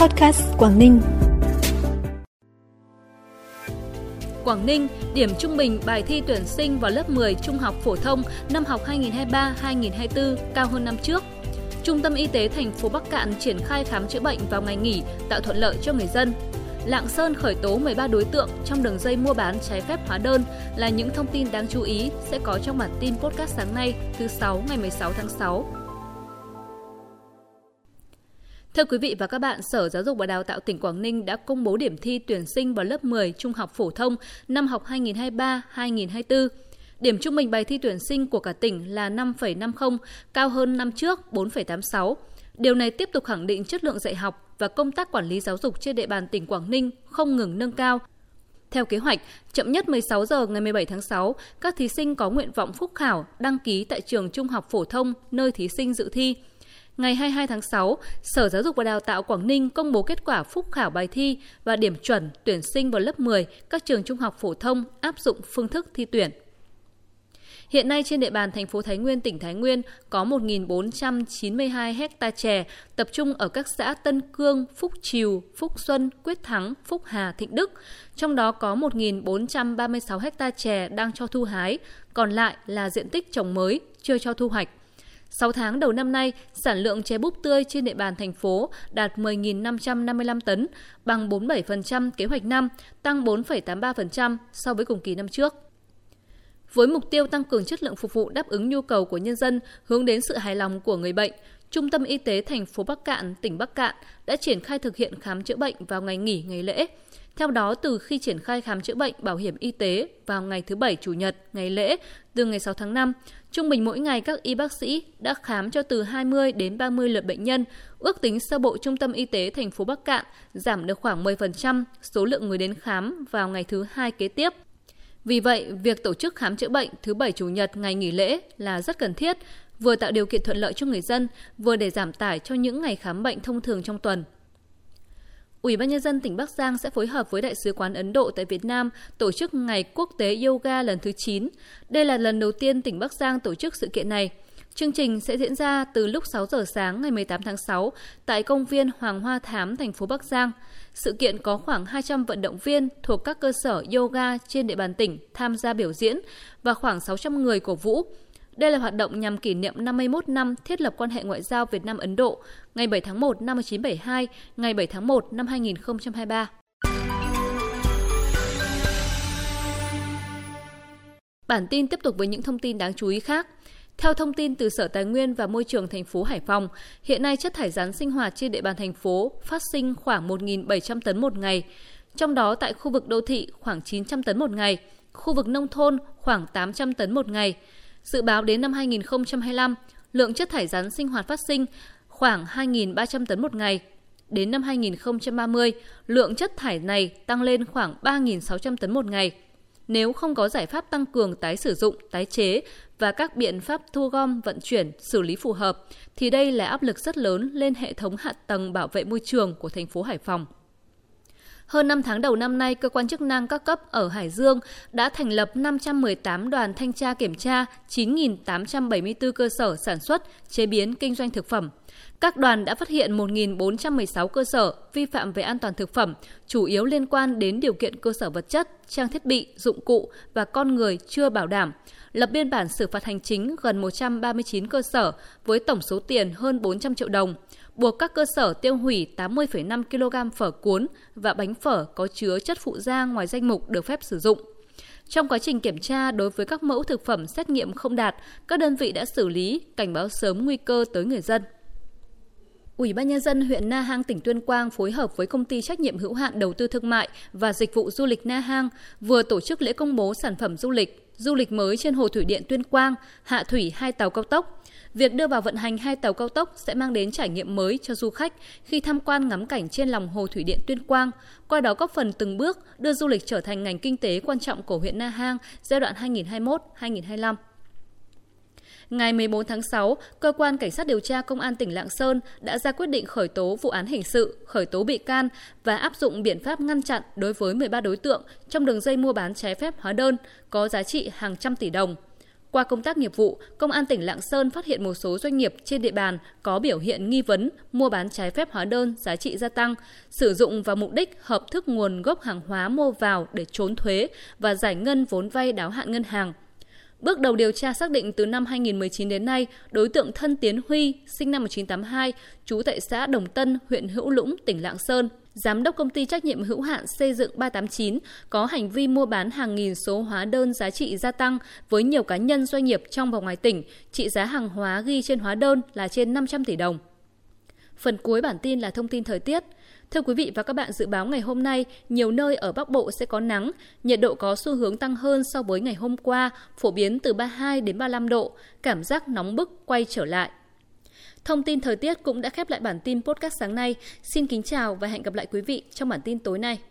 Podcast Quảng Ninh. Quảng Ninh, điểm trung bình bài thi tuyển sinh vào lớp 10 trung học phổ thông năm học 2023-2024 cao hơn năm trước. Trung tâm Y tế thành phố Bắc Cạn triển khai khám chữa bệnh vào ngày nghỉ, tạo thuận lợi cho người dân. Lạng Sơn khởi tố 13 đối tượng trong đường dây mua bán trái phép hóa đơn là những thông tin đáng chú ý sẽ có trong bản tin podcast sáng nay thứ 6 ngày 16 tháng 6. Thưa quý vị và các bạn, Sở Giáo dục và Đào tạo tỉnh Quảng Ninh đã công bố điểm thi tuyển sinh vào lớp 10 trung học phổ thông năm học 2023-2024. Điểm trung bình bài thi tuyển sinh của cả tỉnh là 5,50, cao hơn năm trước 4,86. Điều này tiếp tục khẳng định chất lượng dạy học và công tác quản lý giáo dục trên địa bàn tỉnh Quảng Ninh không ngừng nâng cao. Theo kế hoạch, chậm nhất 16 giờ ngày 17 tháng 6, các thí sinh có nguyện vọng phúc khảo đăng ký tại trường trung học phổ thông nơi thí sinh dự thi. Ngày 22 tháng 6, Sở Giáo dục và Đào tạo Quảng Ninh công bố kết quả phúc khảo bài thi và điểm chuẩn tuyển sinh vào lớp 10 các trường trung học phổ thông áp dụng phương thức thi tuyển. Hiện nay trên địa bàn thành phố Thái Nguyên, tỉnh Thái Nguyên có 1.492 hecta chè tập trung ở các xã Tân Cương, Phúc Triều, Phúc Xuân, Quyết Thắng, Phúc Hà, Thịnh Đức. Trong đó có 1.436 hecta chè đang cho thu hái, còn lại là diện tích trồng mới, chưa cho thu hoạch. 6 tháng đầu năm nay, sản lượng chè búp tươi trên địa bàn thành phố đạt 10.555 tấn, bằng 47% kế hoạch năm, tăng 4,83% so với cùng kỳ năm trước. Với mục tiêu tăng cường chất lượng phục vụ đáp ứng nhu cầu của nhân dân, hướng đến sự hài lòng của người bệnh, Trung tâm Y tế thành phố Bắc Cạn, tỉnh Bắc Cạn đã triển khai thực hiện khám chữa bệnh vào ngày nghỉ ngày lễ. Theo đó, từ khi triển khai khám chữa bệnh bảo hiểm y tế vào ngày thứ Bảy, Chủ nhật, ngày lễ, từ ngày 6 tháng 5, trung bình mỗi ngày các y bác sĩ đã khám cho từ 20 đến 30 lượt bệnh nhân. Ước tính sơ bộ Trung tâm Y tế thành phố Bắc Cạn giảm được khoảng 10% số lượng người đến khám vào ngày thứ hai kế tiếp. Vì vậy, việc tổ chức khám chữa bệnh thứ Bảy Chủ nhật ngày nghỉ lễ là rất cần thiết, vừa tạo điều kiện thuận lợi cho người dân, vừa để giảm tải cho những ngày khám bệnh thông thường trong tuần. Ủy ban nhân dân tỉnh Bắc Giang sẽ phối hợp với Đại sứ quán Ấn Độ tại Việt Nam tổ chức Ngày Quốc tế Yoga lần thứ 9. Đây là lần đầu tiên tỉnh Bắc Giang tổ chức sự kiện này. Chương trình sẽ diễn ra từ lúc 6 giờ sáng ngày 18 tháng 6 tại công viên Hoàng Hoa Thám, thành phố Bắc Giang. Sự kiện có khoảng 200 vận động viên thuộc các cơ sở yoga trên địa bàn tỉnh tham gia biểu diễn và khoảng 600 người cổ vũ. Đây là hoạt động nhằm kỷ niệm 51 năm thiết lập quan hệ ngoại giao Việt Nam Ấn Độ, ngày 7 tháng 1 năm 1972, ngày 7 tháng 1 năm 2023. Bản tin tiếp tục với những thông tin đáng chú ý khác. Theo thông tin từ Sở Tài nguyên và Môi trường thành phố Hải Phòng, hiện nay chất thải rắn sinh hoạt trên địa bàn thành phố phát sinh khoảng 1.700 tấn một ngày, trong đó tại khu vực đô thị khoảng 900 tấn một ngày, khu vực nông thôn khoảng 800 tấn một ngày. Dự báo đến năm 2025, lượng chất thải rắn sinh hoạt phát sinh khoảng 2.300 tấn một ngày. Đến năm 2030, lượng chất thải này tăng lên khoảng 3.600 tấn một ngày. Nếu không có giải pháp tăng cường tái sử dụng, tái chế và các biện pháp thu gom, vận chuyển, xử lý phù hợp, thì đây là áp lực rất lớn lên hệ thống hạ tầng bảo vệ môi trường của thành phố Hải Phòng. Hơn 5 tháng đầu năm nay, cơ quan chức năng các cấp ở Hải Dương đã thành lập 518 đoàn thanh tra kiểm tra 9.874 cơ sở sản xuất, chế biến, kinh doanh thực phẩm. Các đoàn đã phát hiện 1.416 cơ sở vi phạm về an toàn thực phẩm, chủ yếu liên quan đến điều kiện cơ sở vật chất, trang thiết bị, dụng cụ và con người chưa bảo đảm. Lập biên bản xử phạt hành chính gần 139 cơ sở với tổng số tiền hơn 400 triệu đồng buộc các cơ sở tiêu hủy 80,5 kg phở cuốn và bánh phở có chứa chất phụ da ngoài danh mục được phép sử dụng. Trong quá trình kiểm tra đối với các mẫu thực phẩm xét nghiệm không đạt, các đơn vị đã xử lý, cảnh báo sớm nguy cơ tới người dân. Ủy ban nhân dân huyện Na Hang tỉnh Tuyên Quang phối hợp với công ty trách nhiệm hữu hạn đầu tư thương mại và dịch vụ du lịch Na Hang vừa tổ chức lễ công bố sản phẩm du lịch, du lịch mới trên hồ thủy điện Tuyên Quang, hạ thủy hai tàu cao tốc. Việc đưa vào vận hành hai tàu cao tốc sẽ mang đến trải nghiệm mới cho du khách khi tham quan ngắm cảnh trên lòng hồ thủy điện Tuyên Quang, qua đó góp phần từng bước đưa du lịch trở thành ngành kinh tế quan trọng của huyện Na Hang giai đoạn 2021-2025. Ngày 14 tháng 6, Cơ quan Cảnh sát điều tra Công an tỉnh Lạng Sơn đã ra quyết định khởi tố vụ án hình sự, khởi tố bị can và áp dụng biện pháp ngăn chặn đối với 13 đối tượng trong đường dây mua bán trái phép hóa đơn có giá trị hàng trăm tỷ đồng – Qua công tác nghiệp vụ, Công an tỉnh Lạng Sơn phát hiện một số doanh nghiệp trên địa bàn có biểu hiện nghi vấn mua bán trái phép hóa đơn giá trị gia tăng, sử dụng vào mục đích hợp thức nguồn gốc hàng hóa mua vào để trốn thuế và giải ngân vốn vay đáo hạn ngân hàng. Bước đầu điều tra xác định từ năm 2019 đến nay, đối tượng Thân Tiến Huy, sinh năm 1982, trú tại xã Đồng Tân, huyện Hữu Lũng, tỉnh Lạng Sơn, giám đốc công ty trách nhiệm hữu hạn xây dựng 389 có hành vi mua bán hàng nghìn số hóa đơn giá trị gia tăng với nhiều cá nhân doanh nghiệp trong và ngoài tỉnh, trị giá hàng hóa ghi trên hóa đơn là trên 500 tỷ đồng. Phần cuối bản tin là thông tin thời tiết. Thưa quý vị và các bạn, dự báo ngày hôm nay, nhiều nơi ở Bắc Bộ sẽ có nắng, nhiệt độ có xu hướng tăng hơn so với ngày hôm qua, phổ biến từ 32 đến 35 độ, cảm giác nóng bức quay trở lại. Thông tin thời tiết cũng đã khép lại bản tin podcast sáng nay. Xin kính chào và hẹn gặp lại quý vị trong bản tin tối nay.